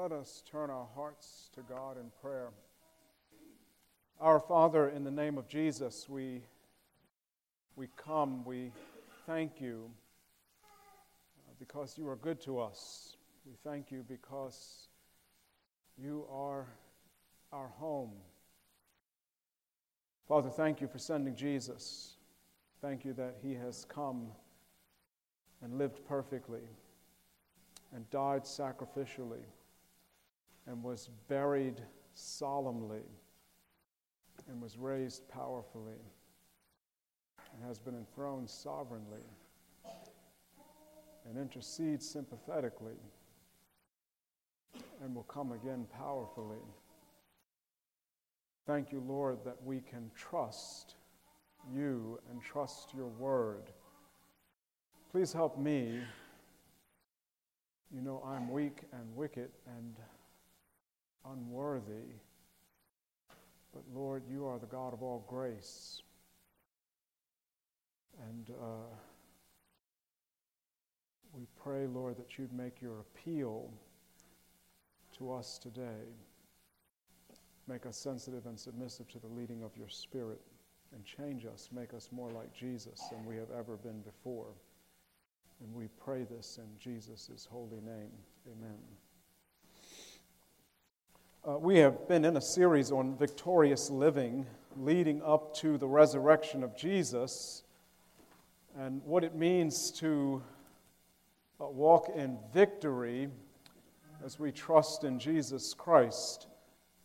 let us turn our hearts to God in prayer. Our Father, in the name of Jesus, we, we come, we thank you uh, because you are good to us. We thank you because you are our home. Father, thank you for sending Jesus. Thank you that he has come and lived perfectly and died sacrificially and was buried solemnly and was raised powerfully and has been enthroned sovereignly and intercedes sympathetically and will come again powerfully. Thank you, Lord, that we can trust you and trust your word. Please help me. You know, I'm weak and wicked and unworthy. But Lord, you are the God of all grace. And uh, we pray, Lord, that you'd make your appeal to us today. Make us sensitive and submissive to the leading of your Spirit and change us, make us more like Jesus than we have ever been before. And we pray this in Jesus' holy name. Amen. Uh, we have been in a series on victorious living leading up to the resurrection of Jesus and what it means to uh, walk in victory as we trust in Jesus Christ.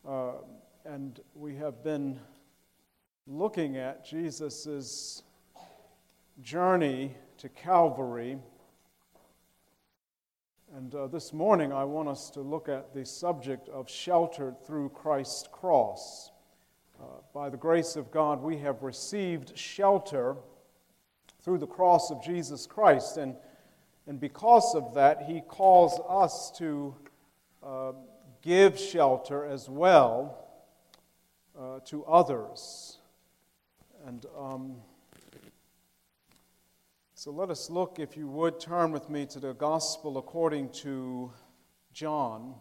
Uh, and we have been looking at Jesus' journey to Calvary and uh, this morning, I want us to look at the subject of sheltered through Christ's cross. Uh, by the grace of God, we have received shelter through the cross of Jesus Christ. And, and because of that, He calls us to uh, give shelter as well uh, to others. And. Um, so let us look, if you would, turn with me to the Gospel according to John.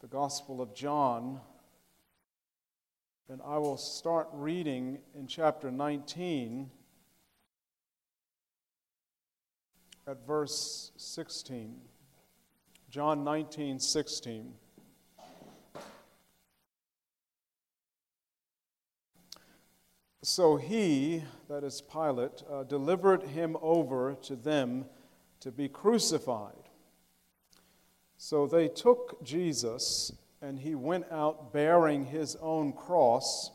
The Gospel of John. And I will start reading in chapter 19 at verse 16. John 19, 16. So he, that is Pilate, uh, delivered him over to them to be crucified. So they took Jesus, and he went out bearing his own cross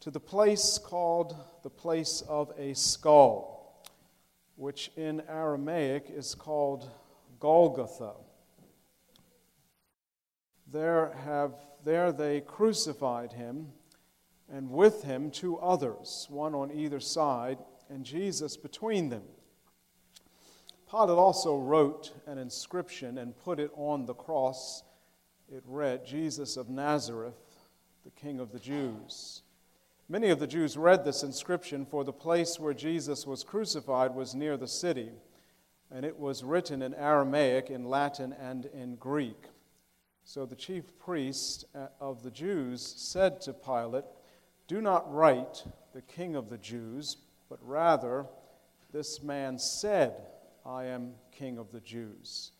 to the place called the place of a skull, which in Aramaic is called Golgotha. There, have, there they crucified him and with him two others, one on either side, and Jesus between them. Pilate also wrote an inscription and put it on the cross. It read, Jesus of Nazareth, the King of the Jews. Many of the Jews read this inscription, for the place where Jesus was crucified was near the city, and it was written in Aramaic, in Latin, and in Greek. So the chief priest uh, of the Jews said to Pilate, do not write the King of the Jews, but rather, this man said, I am King of the Jews.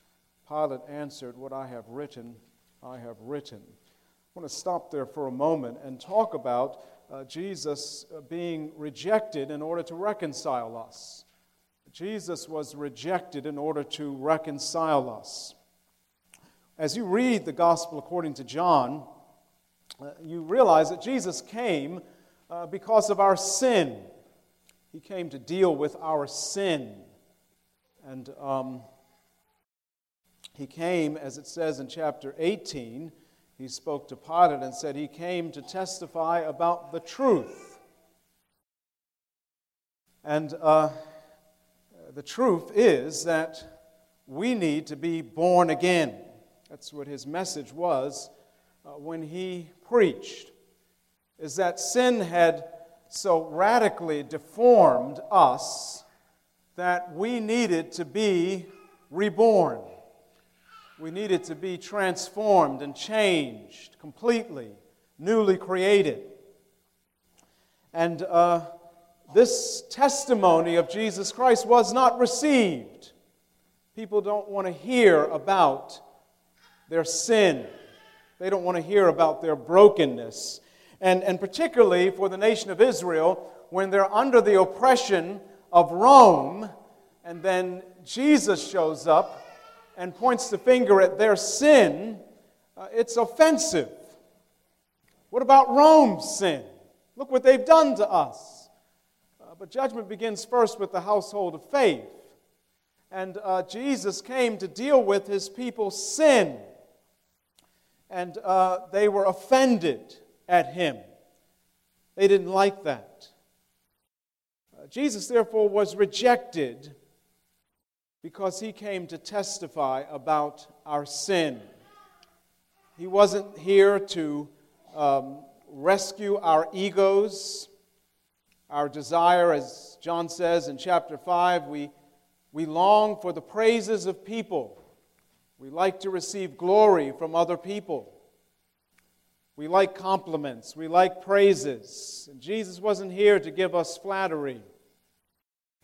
Pilate answered, What I have written, I have written. I want to stop there for a moment and talk about uh, Jesus uh, being rejected in order to reconcile us. Jesus was rejected in order to reconcile us. As you read the gospel according to John, uh, you realize that Jesus came uh, because of our sin. He came to deal with our sin. And um, he came, as it says in chapter 18, he spoke to Pilate and said he came to testify about the truth. And uh, the truth is that we need to be born again. That's what his message was uh, when he preached is that sin had so radically deformed us that we needed to be reborn. We needed to be transformed and changed completely, newly created. And uh, this testimony of Jesus Christ was not received. People don't want to hear about their sin, they don't want to hear about their brokenness. And, and particularly for the nation of Israel, when they're under the oppression of Rome, and then Jesus shows up and points the finger at their sin, uh, it's offensive. What about Rome's sin? Look what they've done to us. Uh, but judgment begins first with the household of faith. And uh, Jesus came to deal with his people's sin. And uh, they were offended at him. They didn't like that. Uh, Jesus, therefore, was rejected because he came to testify about our sin. He wasn't here to um, rescue our egos, our desire, as John says in chapter 5, we, we long for the praises of people. We like to receive glory from other people. We like compliments. We like praises. And Jesus wasn't here to give us flattery.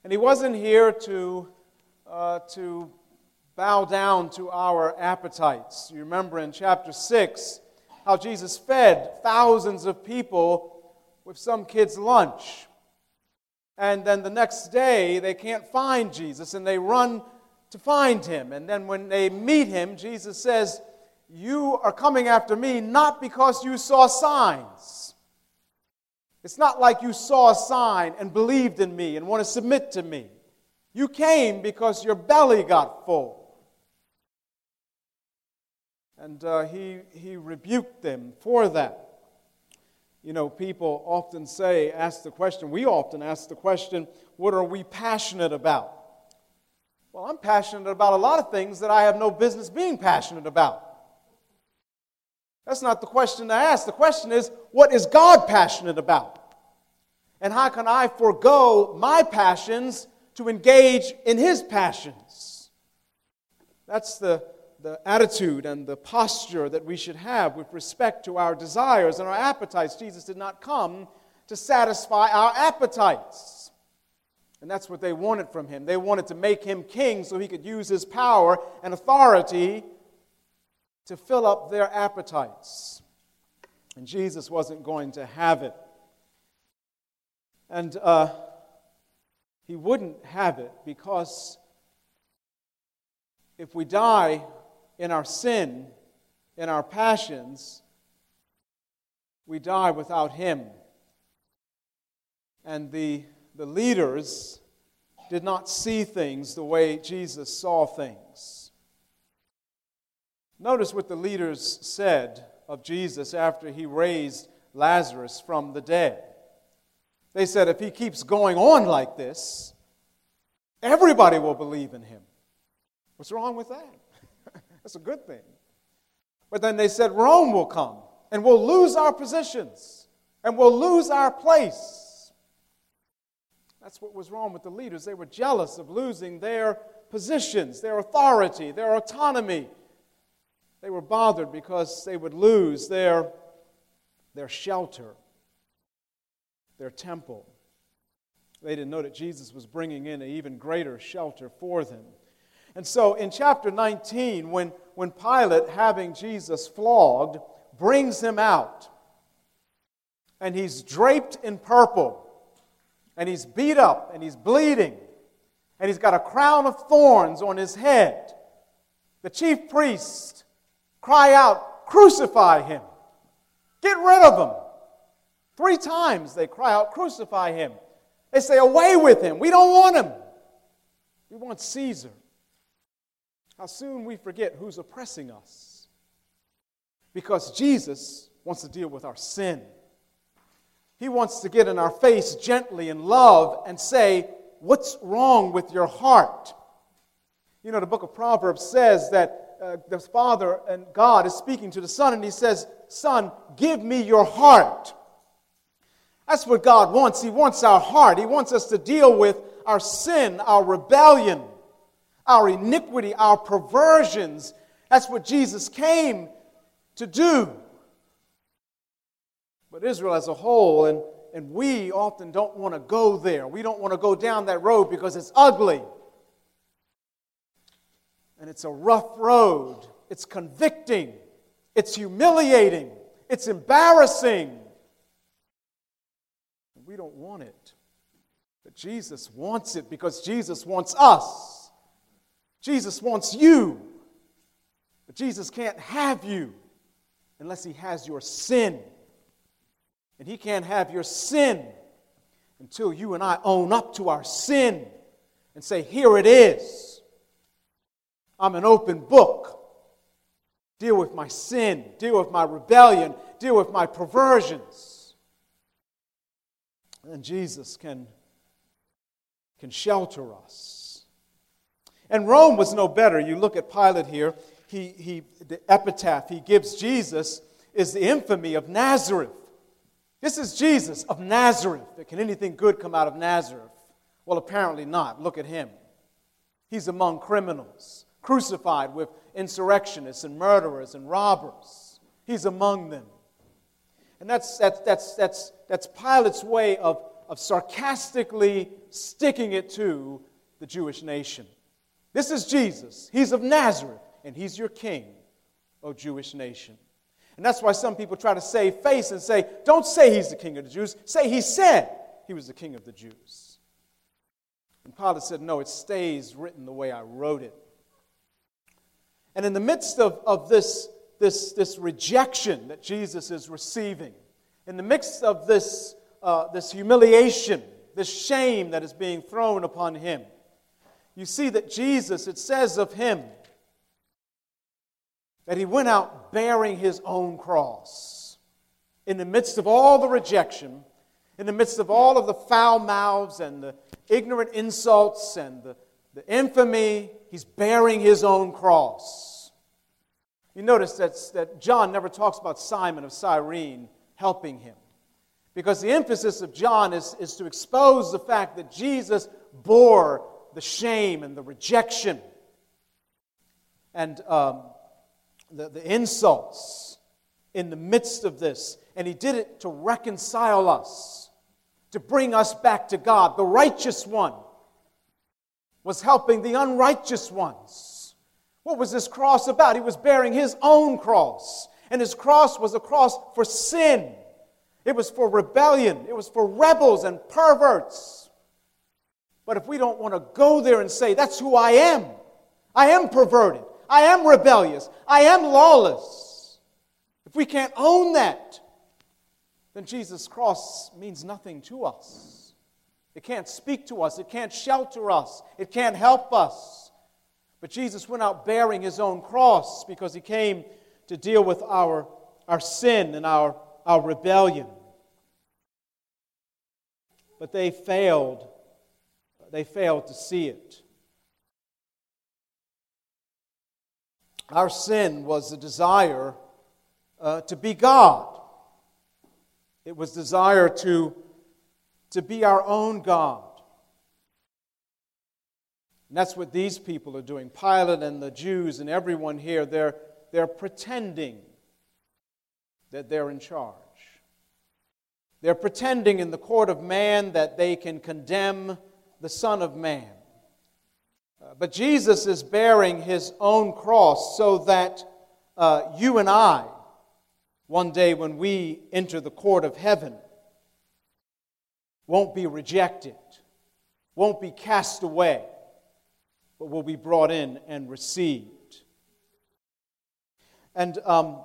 And he wasn't here to, uh, to bow down to our appetites. You remember in chapter 6, how Jesus fed thousands of people with some kid's lunch. And then the next day, they can't find Jesus and they run to find him. And then when they meet him, Jesus says, You are coming after me not because you saw signs. It's not like you saw a sign and believed in me and want to submit to me. You came because your belly got full. And uh, he, he rebuked them for that. You know, people often say, ask the question, we often ask the question, what are we passionate about? Well, I'm passionate about a lot of things that I have no business being passionate about. That's not the question to ask. The question is, what is God passionate about? And how can I forego my passions to engage in His passions? That's the the attitude and the posture that we should have with respect to our desires and our appetites. Jesus did not come to satisfy our appetites. And that's what they wanted from him. They wanted to make him king so he could use his power and authority to fill up their appetites. And Jesus wasn't going to have it. And uh, he wouldn't have it because if we die in our sin, in our passions, we die without Him. And the, the leaders did not see things the way Jesus saw things. Notice what the leaders said of Jesus after he raised Lazarus from the dead. They said, if he keeps going on like this, everybody will believe in him. What's wrong with that? That's a good thing. But then they said Rome will come and we'll lose our positions and we'll lose our place. That's what was wrong with the leaders. They were jealous of losing their positions, their authority, their autonomy. They were bothered because they would lose their, their shelter, their temple. They didn't know that Jesus was bringing in an even greater shelter for them. And so in chapter 19, when, when Pilate, having Jesus flogged, brings him out, and he's draped in purple, and he's beat up, and he's bleeding, and he's got a crown of thorns on his head, the chief priests cry out, Crucify him! Get rid of him! Three times they cry out, Crucify him! They say, Away with him! We don't want him! We want Caesar. How soon we forget who's oppressing us. Because Jesus wants to deal with our sin. He wants to get in our face gently in love and say, What's wrong with your heart? You know, the book of Proverbs says that uh, the Father and God is speaking to the Son, and He says, Son, give me your heart. That's what God wants. He wants our heart. He wants us to deal with our sin, our rebellion our iniquity, our perversions, That's what Jesus came to do. But Israel as a whole, and, and we often don't want to go there. We don't want to go down that road because it's ugly. And it's a rough road. It's convicting. It's humiliating. It's embarrassing. We don't want it. But Jesus wants it because Jesus wants us. Jesus wants you. But Jesus can't have you unless he has your sin. And he can't have your sin until you and I own up to our sin and say, Here it is. I'm an open book. Deal with my sin, deal with my rebellion, deal with my perversions. And Jesus can, can shelter us. And Rome was no better. You look at Pilate here, he, he, the epitaph he gives Jesus is the infamy of Nazareth. This is Jesus of Nazareth. Can anything good come out of Nazareth? Well, apparently not. Look at him. He's among criminals, crucified with insurrectionists and murderers and robbers. He's among them. And that's, that's, that's, that's, that's Pilate's way of, of sarcastically sticking it to the Jewish nation. This is Jesus. He's of Nazareth, and he's your king, O Jewish nation. And that's why some people try to save face and say, don't say he's the king of the Jews. Say he said he was the king of the Jews. And Pilate said, no, it stays written the way I wrote it. And in the midst of, of this, this, this rejection that Jesus is receiving, in the midst of this, uh, this humiliation, this shame that is being thrown upon him, you see that Jesus, it says of him, that he went out bearing his own cross. In the midst of all the rejection, in the midst of all of the foul mouths and the ignorant insults and the, the infamy, he's bearing his own cross. You notice that, that John never talks about Simon of Cyrene helping him. Because the emphasis of John is, is to expose the fact that Jesus bore the shame and the rejection. And um, the, the insults in the midst of this. And he did it to reconcile us, to bring us back to God. The righteous one was helping the unrighteous ones. What was this cross about? He was bearing his own cross. And his cross was a cross for sin. It was for rebellion. It was for rebels and perverts. But if we don't want to go there and say, that's who I am, I am perverted, I am rebellious. I am lawless. If we can't own that, then Jesus' cross means nothing to us. It can't speak to us. It can't shelter us. It can't help us. But Jesus went out bearing his own cross because he came to deal with our, our sin and our, our rebellion. But they failed. They failed to see it. Our sin was the desire uh, to be God. It was desire to, to be our own God. And that's what these people are doing. Pilate and the Jews and everyone here, they're, they're pretending that they're in charge. They're pretending in the court of man that they can condemn the Son of Man. But Jesus is bearing his own cross so that uh, you and I, one day when we enter the court of heaven, won't be rejected, won't be cast away, but will be brought in and received. And um,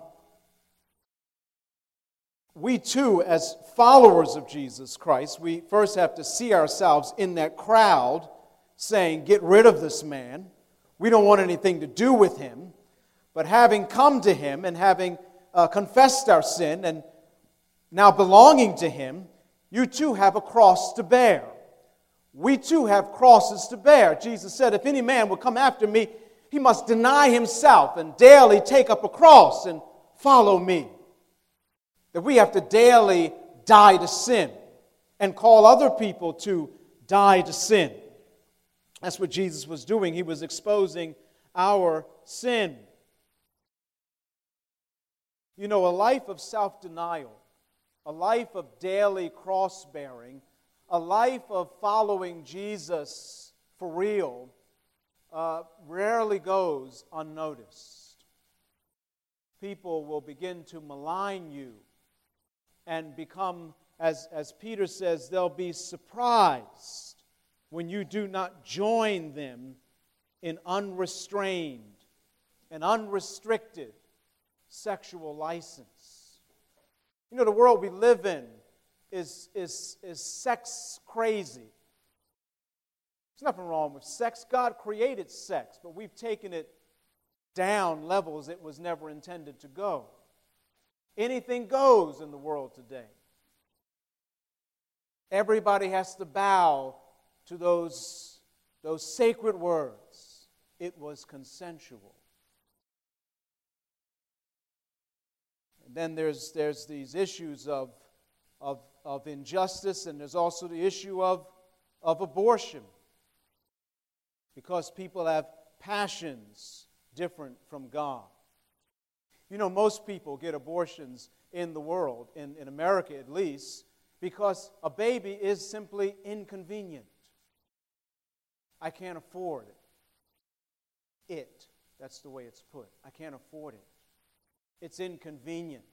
we too, as followers of Jesus Christ, we first have to see ourselves in that crowd saying, Get rid of this man. We don't want anything to do with him. But having come to him and having uh, confessed our sin and now belonging to him, you too have a cross to bear. We too have crosses to bear. Jesus said, If any man will come after me, he must deny himself and daily take up a cross and follow me. That we have to daily die to sin and call other people to die to sin. That's what Jesus was doing. He was exposing our sin. You know, a life of self denial, a life of daily cross bearing, a life of following Jesus for real uh, rarely goes unnoticed. People will begin to malign you and become, as, as Peter says, they'll be surprised when you do not join them in unrestrained and unrestricted sexual license. You know, the world we live in is, is, is sex crazy. There's nothing wrong with sex. God created sex, but we've taken it down levels it was never intended to go. Anything goes in the world today. Everybody has to bow to those, those sacred words. It was consensual. And then there's, there's these issues of, of, of injustice, and there's also the issue of, of abortion. Because people have passions different from God. You know, most people get abortions in the world, in, in America at least, because a baby is simply inconvenient. I can't afford it. It. That's the way it's put. I can't afford it. It's inconvenient.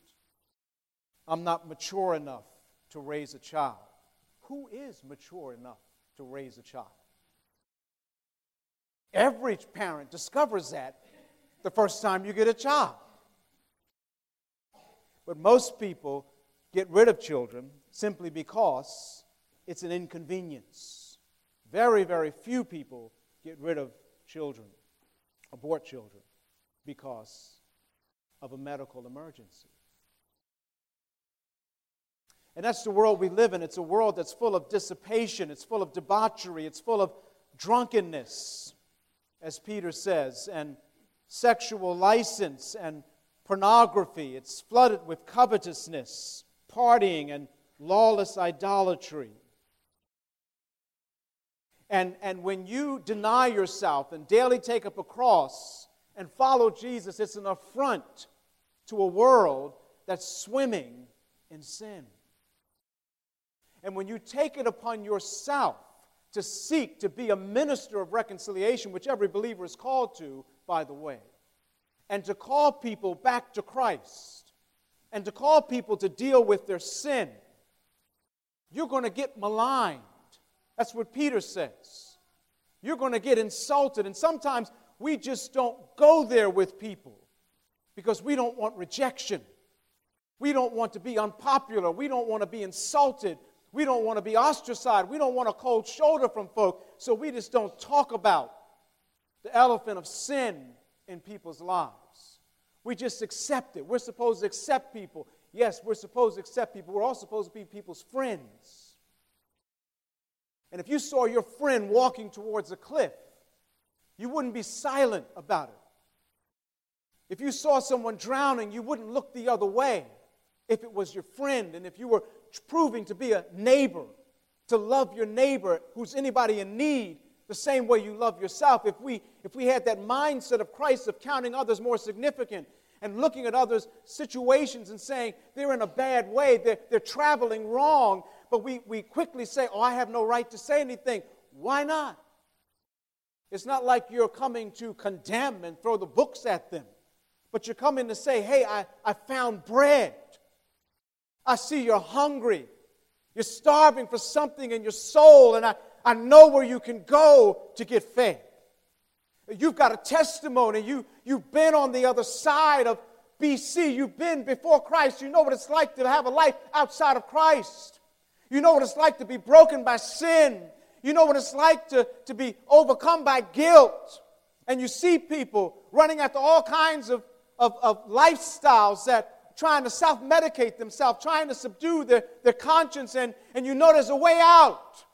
I'm not mature enough to raise a child. Who is mature enough to raise a child? Every parent discovers that the first time you get a child. But most people get rid of children simply because it's an inconvenience. Very, very few people get rid of children, abort children, because of a medical emergency. And that's the world we live in. It's a world that's full of dissipation, it's full of debauchery, it's full of drunkenness, as Peter says, and sexual license and pornography. It's flooded with covetousness, partying, and lawless idolatry. And, and when you deny yourself and daily take up a cross and follow Jesus, it's an affront to a world that's swimming in sin. And when you take it upon yourself to seek to be a minister of reconciliation, which every believer is called to, by the way, and to call people back to Christ, and to call people to deal with their sin, you're going to get maligned. That's what Peter says. You're going to get insulted. And sometimes we just don't go there with people because we don't want rejection. We don't want to be unpopular. We don't want to be insulted. We don't want to be ostracized. We don't want a cold shoulder from folk. So we just don't talk about the elephant of sin in people's lives. We just accept it. We're supposed to accept people. Yes, we're supposed to accept people. We're all supposed to be people's friends. And if you saw your friend walking towards a cliff, you wouldn't be silent about it. If you saw someone drowning, you wouldn't look the other way if it was your friend and if you were proving to be a neighbor, to love your neighbor who's anybody in need the same way you love yourself. If we, if we had that mindset of Christ of counting others more significant and looking at others' situations and saying they're in a bad way, they're, they're traveling wrong, but we, we quickly say, Oh, I have no right to say anything. Why not? It's not like you're coming to condemn and throw the books at them. But you're coming to say, hey, I, I found bread. I see you're hungry. You're starving for something in your soul, and I, I know where you can go to get fed. You've got a testimony. You, you've been on the other side of BC. You've been before Christ. You know what it's like to have a life outside of Christ. You know what it's like to be broken by sin. You know what it's like to, to be overcome by guilt. And you see people running after all kinds of of, of lifestyles that trying to self medicate themselves, trying to subdue their, their conscience, and, and you know there's a way out.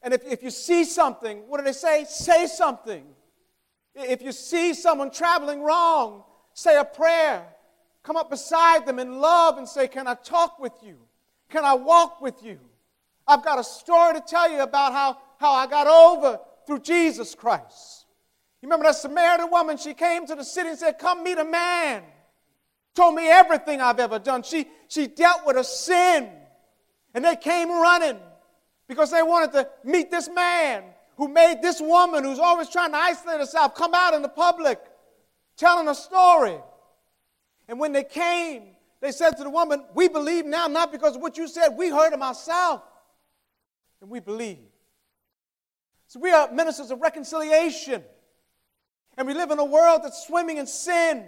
And if, if you see something, what do they say? Say something. If you see someone traveling wrong, say a prayer. Come up beside them in love and say, Can I talk with you? Can I walk with you? I've got a story to tell you about how, how I got over through Jesus Christ. You remember that Samaritan woman? She came to the city and said, Come meet a man. told me everything I've ever done. She, she dealt with a sin. And they came running because they wanted to meet this man who made this woman who's always trying to isolate herself come out in the public telling a story. And when they came, they said to the woman, We believe now, not because of what you said, we heard him ourselves. And we believe. So we are ministers of reconciliation. And we live in a world that's swimming in sin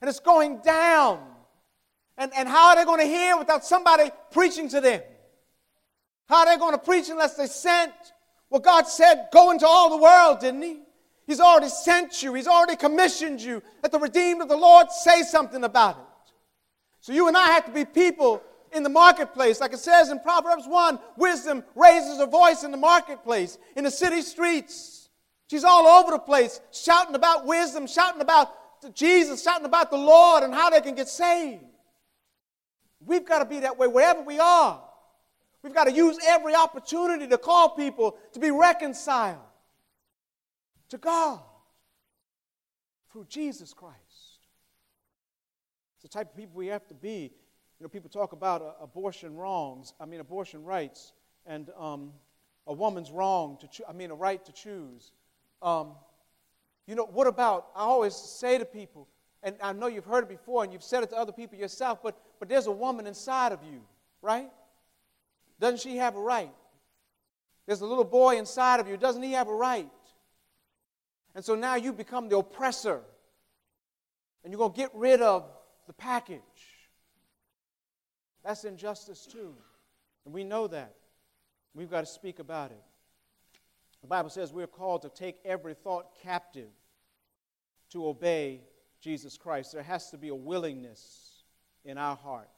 and it's going down. And, and how are they going to hear without somebody preaching to them? How are they going to preach unless they sent? Well, God said, Go into all the world, didn't He? He's already sent you, He's already commissioned you. Let the redeemed of the Lord say something about it. So you and I have to be people in the marketplace. Like it says in Proverbs 1 wisdom raises a voice in the marketplace, in the city streets. She's all over the place shouting about wisdom, shouting about Jesus, shouting about the Lord and how they can get saved. We've got to be that way wherever we are. We've got to use every opportunity to call people to be reconciled to God through Jesus Christ. The type of people we have to be. You know, people talk about uh, abortion wrongs, I mean, abortion rights, and um, a woman's wrong to choose, I mean, a right to choose. Um, you know, what about, I always say to people, and I know you've heard it before and you've said it to other people yourself, but, but there's a woman inside of you, right? Doesn't she have a right? There's a little boy inside of you. Doesn't he have a right? And so now you become the oppressor. And you're going to get rid of the package. That's injustice too. And we know that. We've got to speak about it. The Bible says we're called to take every thought captive to obey Jesus Christ. There has to be a willingness in our heart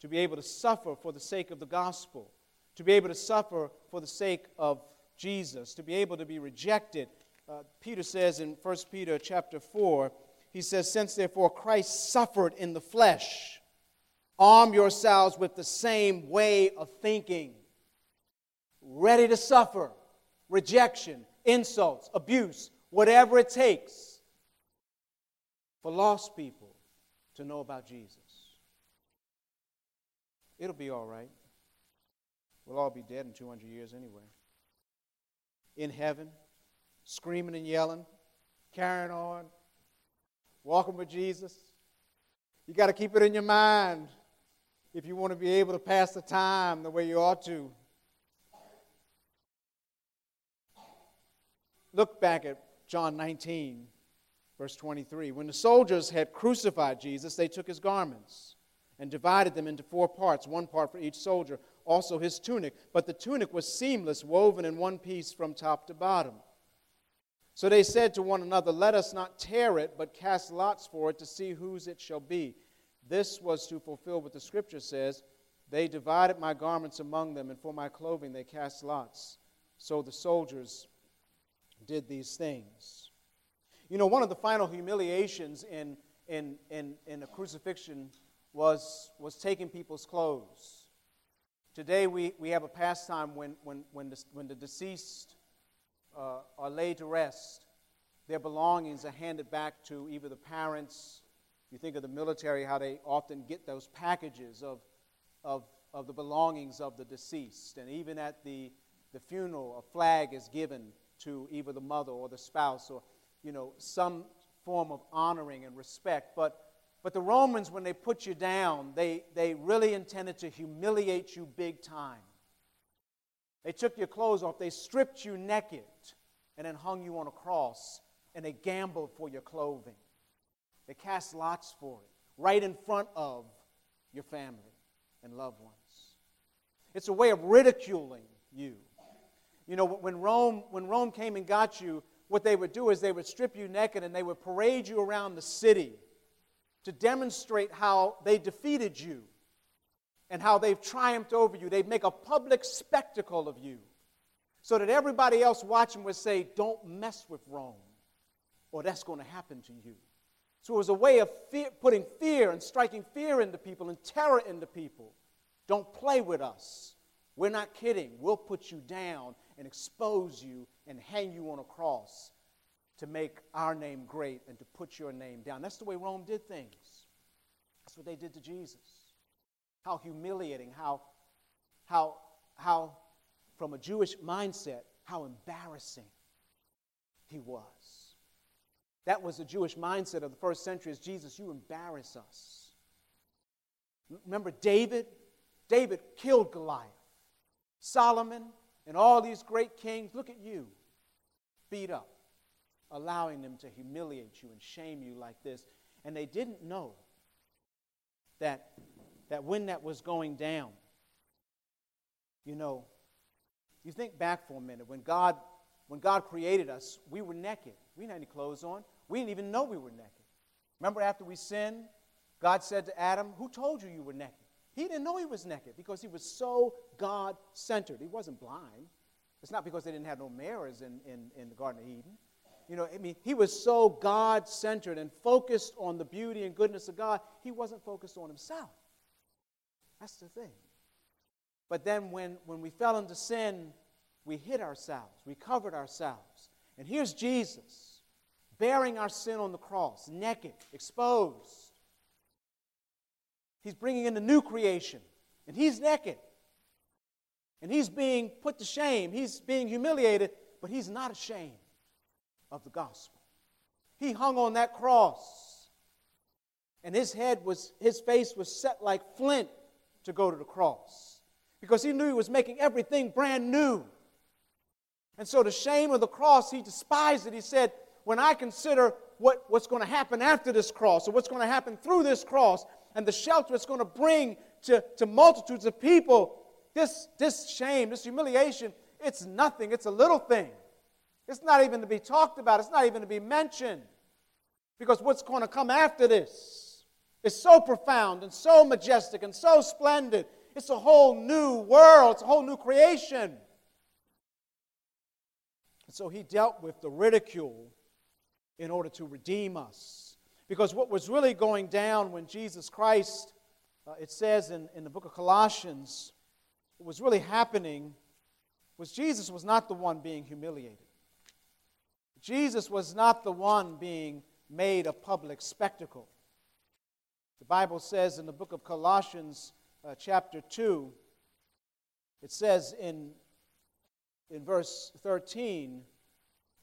to be able to suffer for the sake of the gospel, to be able to suffer for the sake of Jesus, to be able to be rejected. Uh, Peter says in 1 Peter chapter 4, he says, Since therefore Christ suffered in the flesh, arm yourselves with the same way of thinking, ready to suffer rejection, insults, abuse, whatever it takes for lost people to know about Jesus. It'll be all right. We'll all be dead in 200 years anyway. In heaven, screaming and yelling, carrying on, walking with Jesus. You got to keep it in your mind if you want to be able to pass the time the way you ought to. Look back at John 19, verse 23. When the soldiers had crucified Jesus, they took his garments and divided them into four parts, one part for each soldier, also his tunic. But the tunic was seamless, woven in one piece from top to bottom. So they said to one another, Let us not tear it, but cast lots for it to see whose it shall be. This was to fulfill what the scripture says They divided my garments among them, and for my clothing they cast lots. So the soldiers did these things. You know, one of the final humiliations in, in, in, in a crucifixion was, was taking people's clothes. Today, we, we have a pastime when, when, when, the, when the deceased uh, are laid to rest, their belongings are handed back to either the parents. You think of the military, how they often get those packages of, of, of the belongings of the deceased. And even at the, the funeral, a flag is given to either the mother or the spouse or, you know, some form of honoring and respect. But but the Romans, when they put you down, they, they really intended to humiliate you big time. They took your clothes off, they stripped you naked, and then hung you on a cross, and they gambled for your clothing. They cast lots for it, right in front of your family and loved ones. It's a way of ridiculing you. You know, when Rome, when Rome came and got you, what they would do is they would strip you naked and they would parade you around the city to demonstrate how they defeated you and how they've triumphed over you. They'd make a public spectacle of you so that everybody else watching would say, Don't mess with Rome, or that's going to happen to you. So it was a way of fear, putting fear and striking fear into people and terror into people. Don't play with us. We're not kidding. We'll put you down and expose you and hang you on a cross to make our name great and to put your name down. That's the way Rome did things. That's what they did to Jesus. How humiliating, how, how, how, from a Jewish mindset, how embarrassing he was. That was the Jewish mindset of the first century is Jesus, you embarrass us. Remember David? David killed Goliath. Solomon and all these great kings, look at you, beat up, allowing them to humiliate you and shame you like this. And they didn't know that, that when that was going down, you know, you think back for a minute. When God, when God created us, we were naked. We didn't have any clothes on. We didn't even know we were naked. Remember after we sinned, God said to Adam, Who told you you were naked? He didn't know he was naked because he was so God centered. He wasn't blind. It's not because they didn't have no mirrors in, in, in the Garden of Eden. You know, I mean, he was so God centered and focused on the beauty and goodness of God, he wasn't focused on himself. That's the thing. But then when, when we fell into sin, we hid ourselves, we covered ourselves. And here's Jesus bearing our sin on the cross, naked, exposed He's bringing in a new creation, and he's naked. And he's being put to shame. He's being humiliated, but he's not ashamed of the gospel. He hung on that cross, and his head was, his face was set like flint to go to the cross because he knew he was making everything brand new. And so, the shame of the cross, he despised it. He said, When I consider what, what's going to happen after this cross or what's going to happen through this cross, and the shelter it's going to bring to, to multitudes of people, this, this shame, this humiliation, it's nothing. It's a little thing. It's not even to be talked about, it's not even to be mentioned. Because what's going to come after this is so profound and so majestic and so splendid. It's a whole new world, it's a whole new creation. And so he dealt with the ridicule in order to redeem us. Because what was really going down when Jesus Christ, uh, it says in, in the book of Colossians, what was really happening was Jesus was not the one being humiliated. Jesus was not the one being made a public spectacle. The Bible says in the book of Colossians, uh, chapter 2, it says in, in verse 13,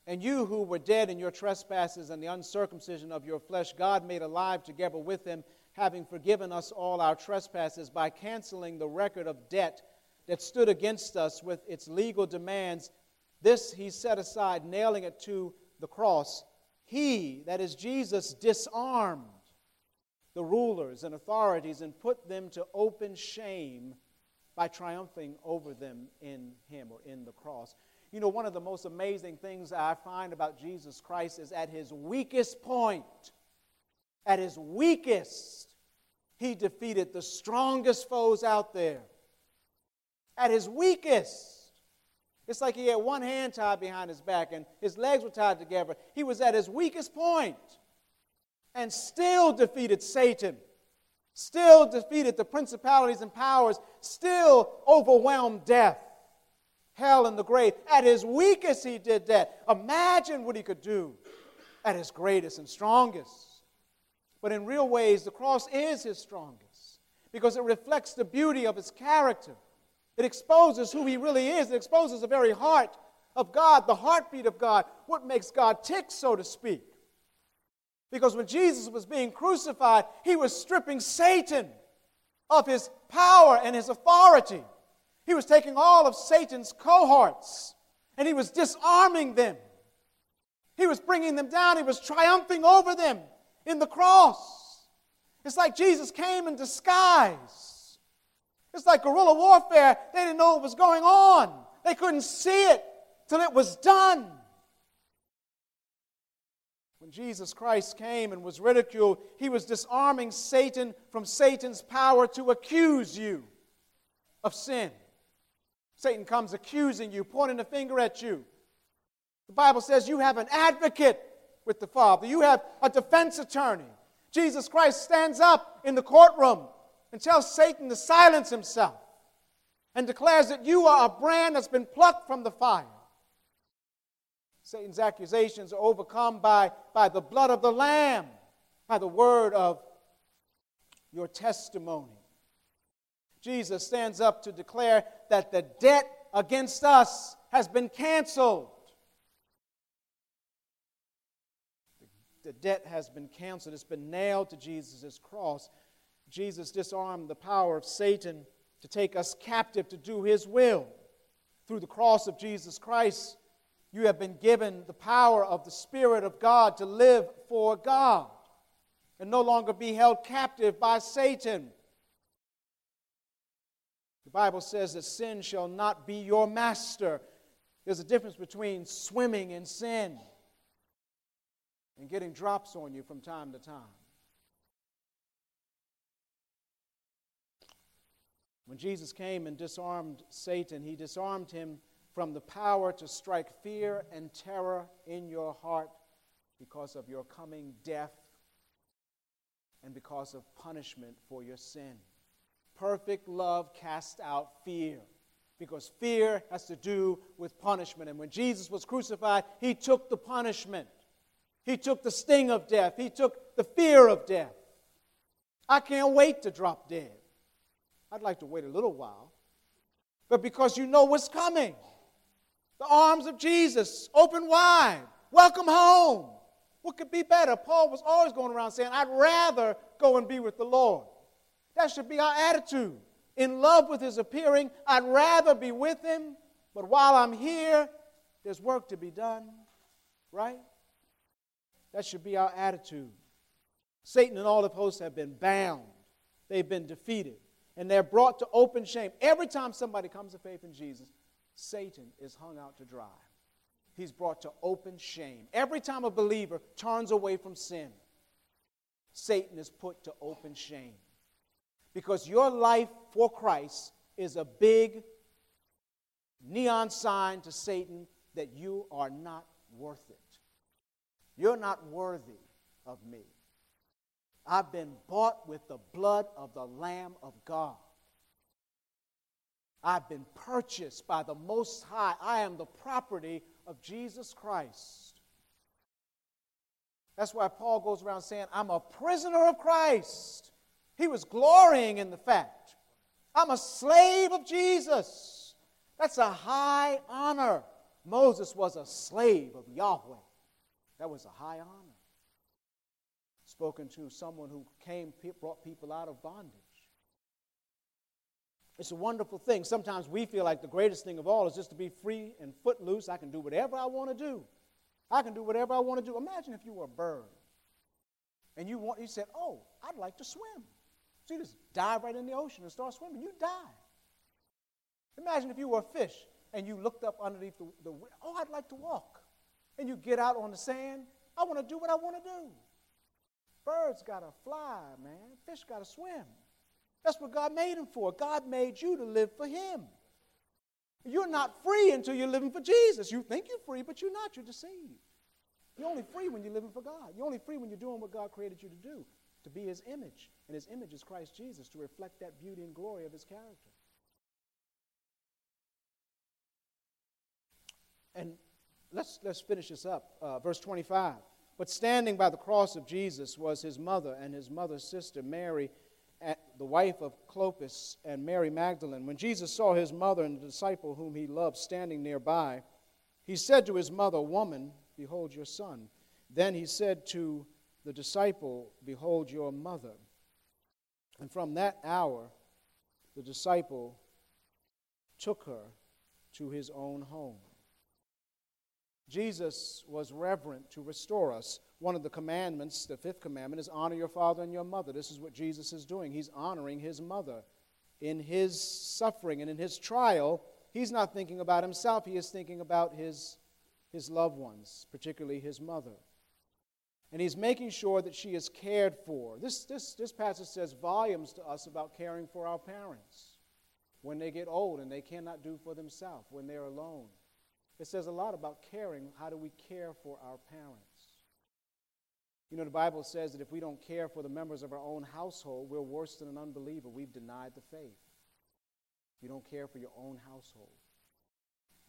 and you who were dead in your trespasses and the uncircumcision of your flesh, God made alive together with him, having forgiven us all our trespasses by canceling the record of debt that stood against us with its legal demands. This he set aside, nailing it to the cross. He, that is Jesus, disarmed the rulers and authorities and put them to open shame by triumphing over them in him or in the cross. You know, one of the most amazing things I find about Jesus Christ is at his weakest point, at his weakest, he defeated the strongest foes out there. At his weakest, it's like he had one hand tied behind his back and his legs were tied together. He was at his weakest point and still defeated Satan, still defeated the principalities and powers, still overwhelmed death hell, and the grave. At his weakest, he did that. Imagine what he could do at his greatest and strongest. But in real ways, the cross is his strongest because it reflects the beauty of his character. It exposes who he really is, it exposes the very heart of God, the heartbeat of God, what makes God tick, so to speak. Because when Jesus was being crucified, he was stripping Satan of his power and his authority. He was taking all of Satan's cohorts and he was disarming them. He was bringing them down. He was triumphing over them in the cross. It's like Jesus came in disguise. It's like guerrilla warfare. They didn't know what was going on, they couldn't see it till it was done. When Jesus Christ came and was ridiculed, he was disarming Satan from Satan's power to accuse you of sin. Satan comes accusing you, pointing a finger at you. The Bible says you have an advocate with the Father, you have a defense attorney. Jesus Christ stands up in the courtroom and tells Satan to silence himself and declares that you are a brand that's been plucked from the fire. Satan's accusations are overcome by, by the blood of the Lamb, by the word of your testimony. Jesus stands up to declare that the debt against us has been canceled. The debt has been canceled, it's been nailed to Jesus' cross. Jesus disarmed the power of Satan to take us captive to do his will. Through the cross of Jesus Christ, you have been given the power of the Spirit of God to live for God and no longer be held captive by Satan. The Bible says that sin shall not be your master. There's a difference between swimming in sin and getting drops on you from time to time. When Jesus came and disarmed Satan, he disarmed him from the power to strike fear and terror in your heart because of your coming death and because of punishment for your sin. Perfect love casts out fear because fear has to do with punishment. And when Jesus was crucified, he took the punishment, he took the sting of death, he took the fear of death. I can't wait to drop dead. I'd like to wait a little while, but because you know what's coming. The arms of Jesus open wide. Welcome home. What could be better? Paul was always going around saying, I'd rather go and be with the Lord. That should be our attitude. In love with his appearing, I'd rather be with him, but while I'm here, there's work to be done, right? That should be our attitude. Satan and all the hosts have been bound, they've been defeated and they're brought to open shame. Every time somebody comes to faith in Jesus, Satan is hung out to dry. He's brought to open shame. Every time a believer turns away from sin, Satan is put to open shame. Because your life for Christ is a big neon sign to Satan that you are not worth it. You're not worthy of me. I've been bought with the blood of the Lamb of God. I've been purchased by the Most High. I am the property of Jesus Christ. That's why Paul goes around saying, I'm a prisoner of Christ. He was glorying in the fact. I'm a slave of Jesus. That's a high honor. Moses was a slave of Yahweh. That was a high honor spoken to someone who came, brought people out of bondage. It's a wonderful thing. Sometimes we feel like the greatest thing of all is just to be free and footloose. I can do whatever I want to do. I can do whatever I want to do. Imagine if you were a bird and you, want, you said, Oh, I'd like to swim. So you just dive right in the ocean and start swimming. You die. Imagine if you were a fish and you looked up underneath the, the oh, I'd like to walk. And you get out on the sand. I want to do what I want to do. Birds got to fly, man. Fish got to swim. That's what God made him for. God made you to live for Him. You're not free until you're living for Jesus. You think you're free, but you're not. You're deceived. You're only free when you're living for God. You're only free when you're doing what God created you to do, to be His image. And His image is Christ Jesus, to reflect that beauty and glory of His character. And let's, let's finish this up. Uh, verse 25. But standing by the cross of Jesus was his mother and his mother's sister, Mary, the wife of Clopas, and Mary Magdalene. When Jesus saw his mother and the disciple whom he loved standing nearby, he said to his mother, Woman, behold your son. Then he said to the disciple, Behold your mother. And from that hour, the disciple took her to his own home. Jesus was reverent to restore us. One of the commandments, the fifth commandment, is honor your father and your mother. This is what Jesus is doing. He's honoring his mother. In his suffering and in his trial, he's not thinking about himself, he is thinking about his, his loved ones, particularly his mother. And he's making sure that she is cared for. This, this, this passage says volumes to us about caring for our parents when they get old and they cannot do for themselves, when they're alone. It says a lot about caring. How do we care for our parents? You know, the Bible says that if we don't care for the members of our own household, we're worse than an unbeliever. We've denied the faith. You don't care for your own household.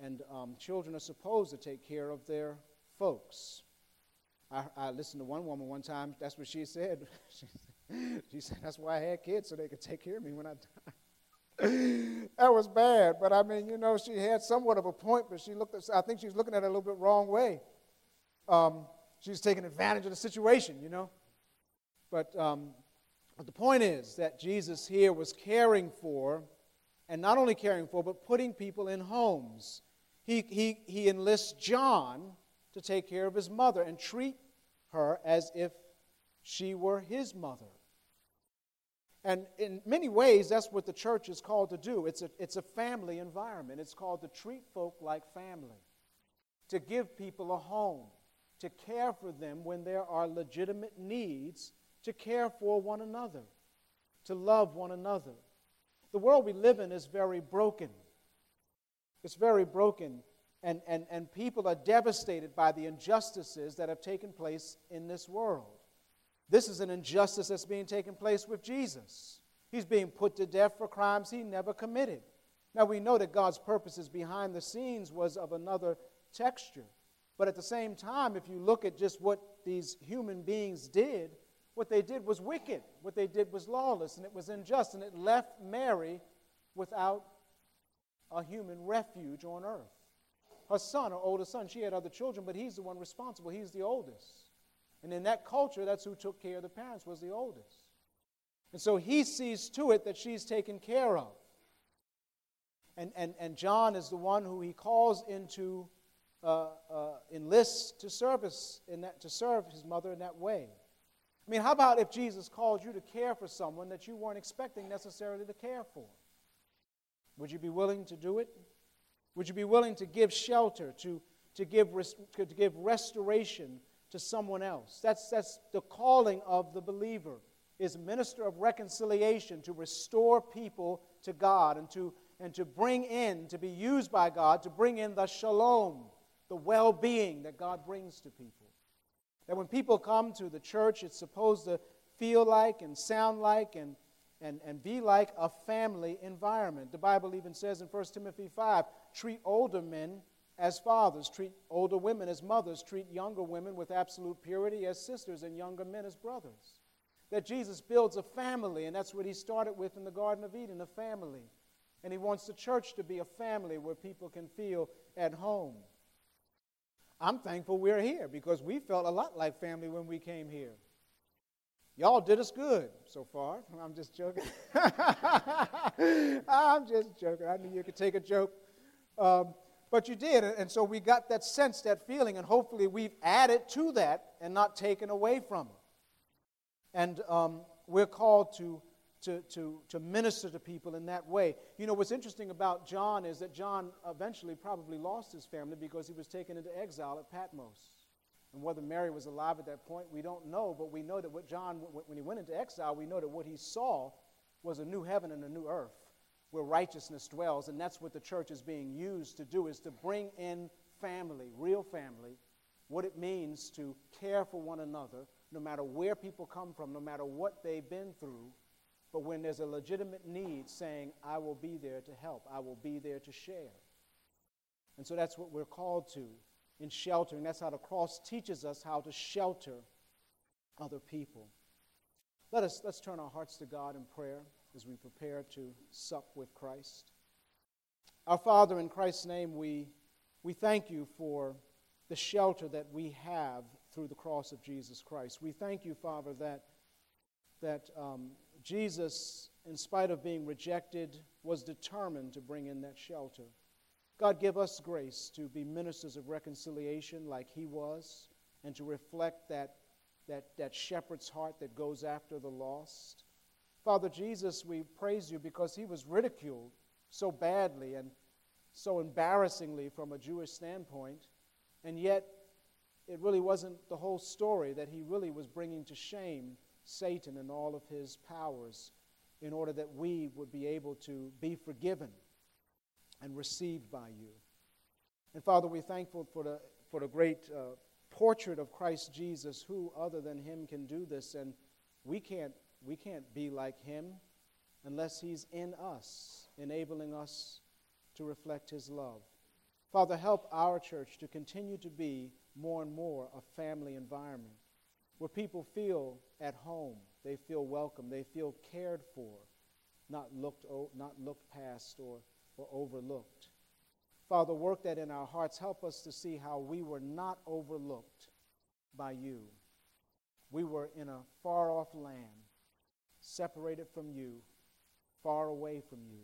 And um, children are supposed to take care of their folks. I, I, listened to one woman one time, that's what she said. she said That's why I had kids, so they could take care of me when I died. That was bad, but I mean, you know, she had somewhat of a point, but she looked at, I think she was looking at it a little bit wrong way. Um, taking advantage of the situation, you know. But, um, but the point is that Jesus here was caring for, and not only caring for, but putting people in homes. He, he, he enlists John to take care of his mother and treat her as if she were his mother. And in many ways, that's what the church is called to do. It's a, it's a family environment. It's called to treat folk like family, to give people a home, to care for them when there are legitimate needs, to care for one another, to love one another. The world we live in is very broken. It's very broken, and, and, and people are devastated by the injustices that have taken place in this world. This is an injustice that's being taken place with Jesus. He's being put to death for crimes he never committed. Now, we know that God's purposes behind the scenes was of another texture. But at the same time, if you look at just what these human beings did, what they did was wicked. What they did was lawless, and it was unjust, and it left Mary without a human refuge on earth. Her son, her oldest son, she had other children, but he's the one responsible. He's the oldest. And in that culture, that's who took care of the parents, was the oldest. And so he sees to it that she's taken care of. And, and, and John is the one who he calls into uh, uh, enlists to service in that, to serve his mother in that way. I mean, how about if Jesus called you to care for someone that you weren't expecting necessarily to care for? Would you be willing to do it? Would you be willing to give shelter, to, to, give, to give restoration to someone else? That's, that's the calling of the believer, is minister of reconciliation, to restore people to God and to, and to bring in, to be used by God, to bring in the shalom, the well being that God brings to people. That when people come to the church, it's supposed to feel like and sound like and, and, and be like a family environment. The Bible even says in 1 Timothy 5 treat older men as fathers, treat older women as mothers, treat younger women with absolute purity as sisters, and younger men as brothers. That Jesus builds a family, and that's what he started with in the Garden of Eden a family. And he wants the church to be a family where people can feel at home. I'm thankful we're here because we felt a lot like family when we came here. Y'all did us good so far. I'm just joking. I'm just joking. I knew you could take a joke. Um, but you did. And so we got that sense, that feeling, and hopefully we've added to that and not taken away from it. And um, we're called to to, to, to minister to people in that way. You know, what's interesting about John is that John eventually probably lost his family because he was taken into exile at Patmos. And whether Mary was alive at that point, we don't know, but we know that what John, when he went into exile, we know that what he saw was a new heaven and a new earth where righteousness dwells. And that's what the church is being used to do, is to bring in family, real family, what it means to care for one another, no matter where people come from, no matter what they've been through, but when there's a legitimate need, saying, I will be there to help, I will be there to share. And so that's what we're called to in sheltering. That's how the cross teaches us how to shelter other people. Let us let's turn our hearts to God in prayer as we prepare to sup with Christ. Our Father, in Christ's name, we, we thank you for the shelter that we have through the cross of Jesus Christ. We thank you, Father, that, that um, Jesus, in spite of being rejected, was determined to bring in that shelter. God, give us grace to be ministers of reconciliation like he was and to reflect that, that, that shepherd's heart that goes after the lost. Father Jesus, we praise you because he was ridiculed so badly and so embarrassingly from a Jewish standpoint, and yet it really wasn't the whole story that he really was bringing to shame Satan and all of his powers in order that we would be able to be forgiven and received by you. And Father, we're thankful for the, for the great uh, portrait of Christ Jesus. Who other than him can do this? And we can't, we can't be like him unless he's in us, enabling us to reflect his love. Father, help our church to continue to be more and more a family environment where people feel at home, they feel welcome, they feel cared for, not looked, not looked past or, or overlooked. Father, work that in our hearts. Help us to see how we were not overlooked by you. We were in a far off land, separated from you, far away from you,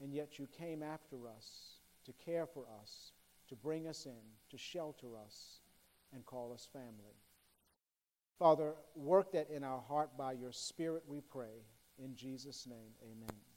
and yet you came after us to care for us, to bring us in, to shelter us, and call us family. Father, work that in our heart by your Spirit, we pray. In Jesus' name, amen.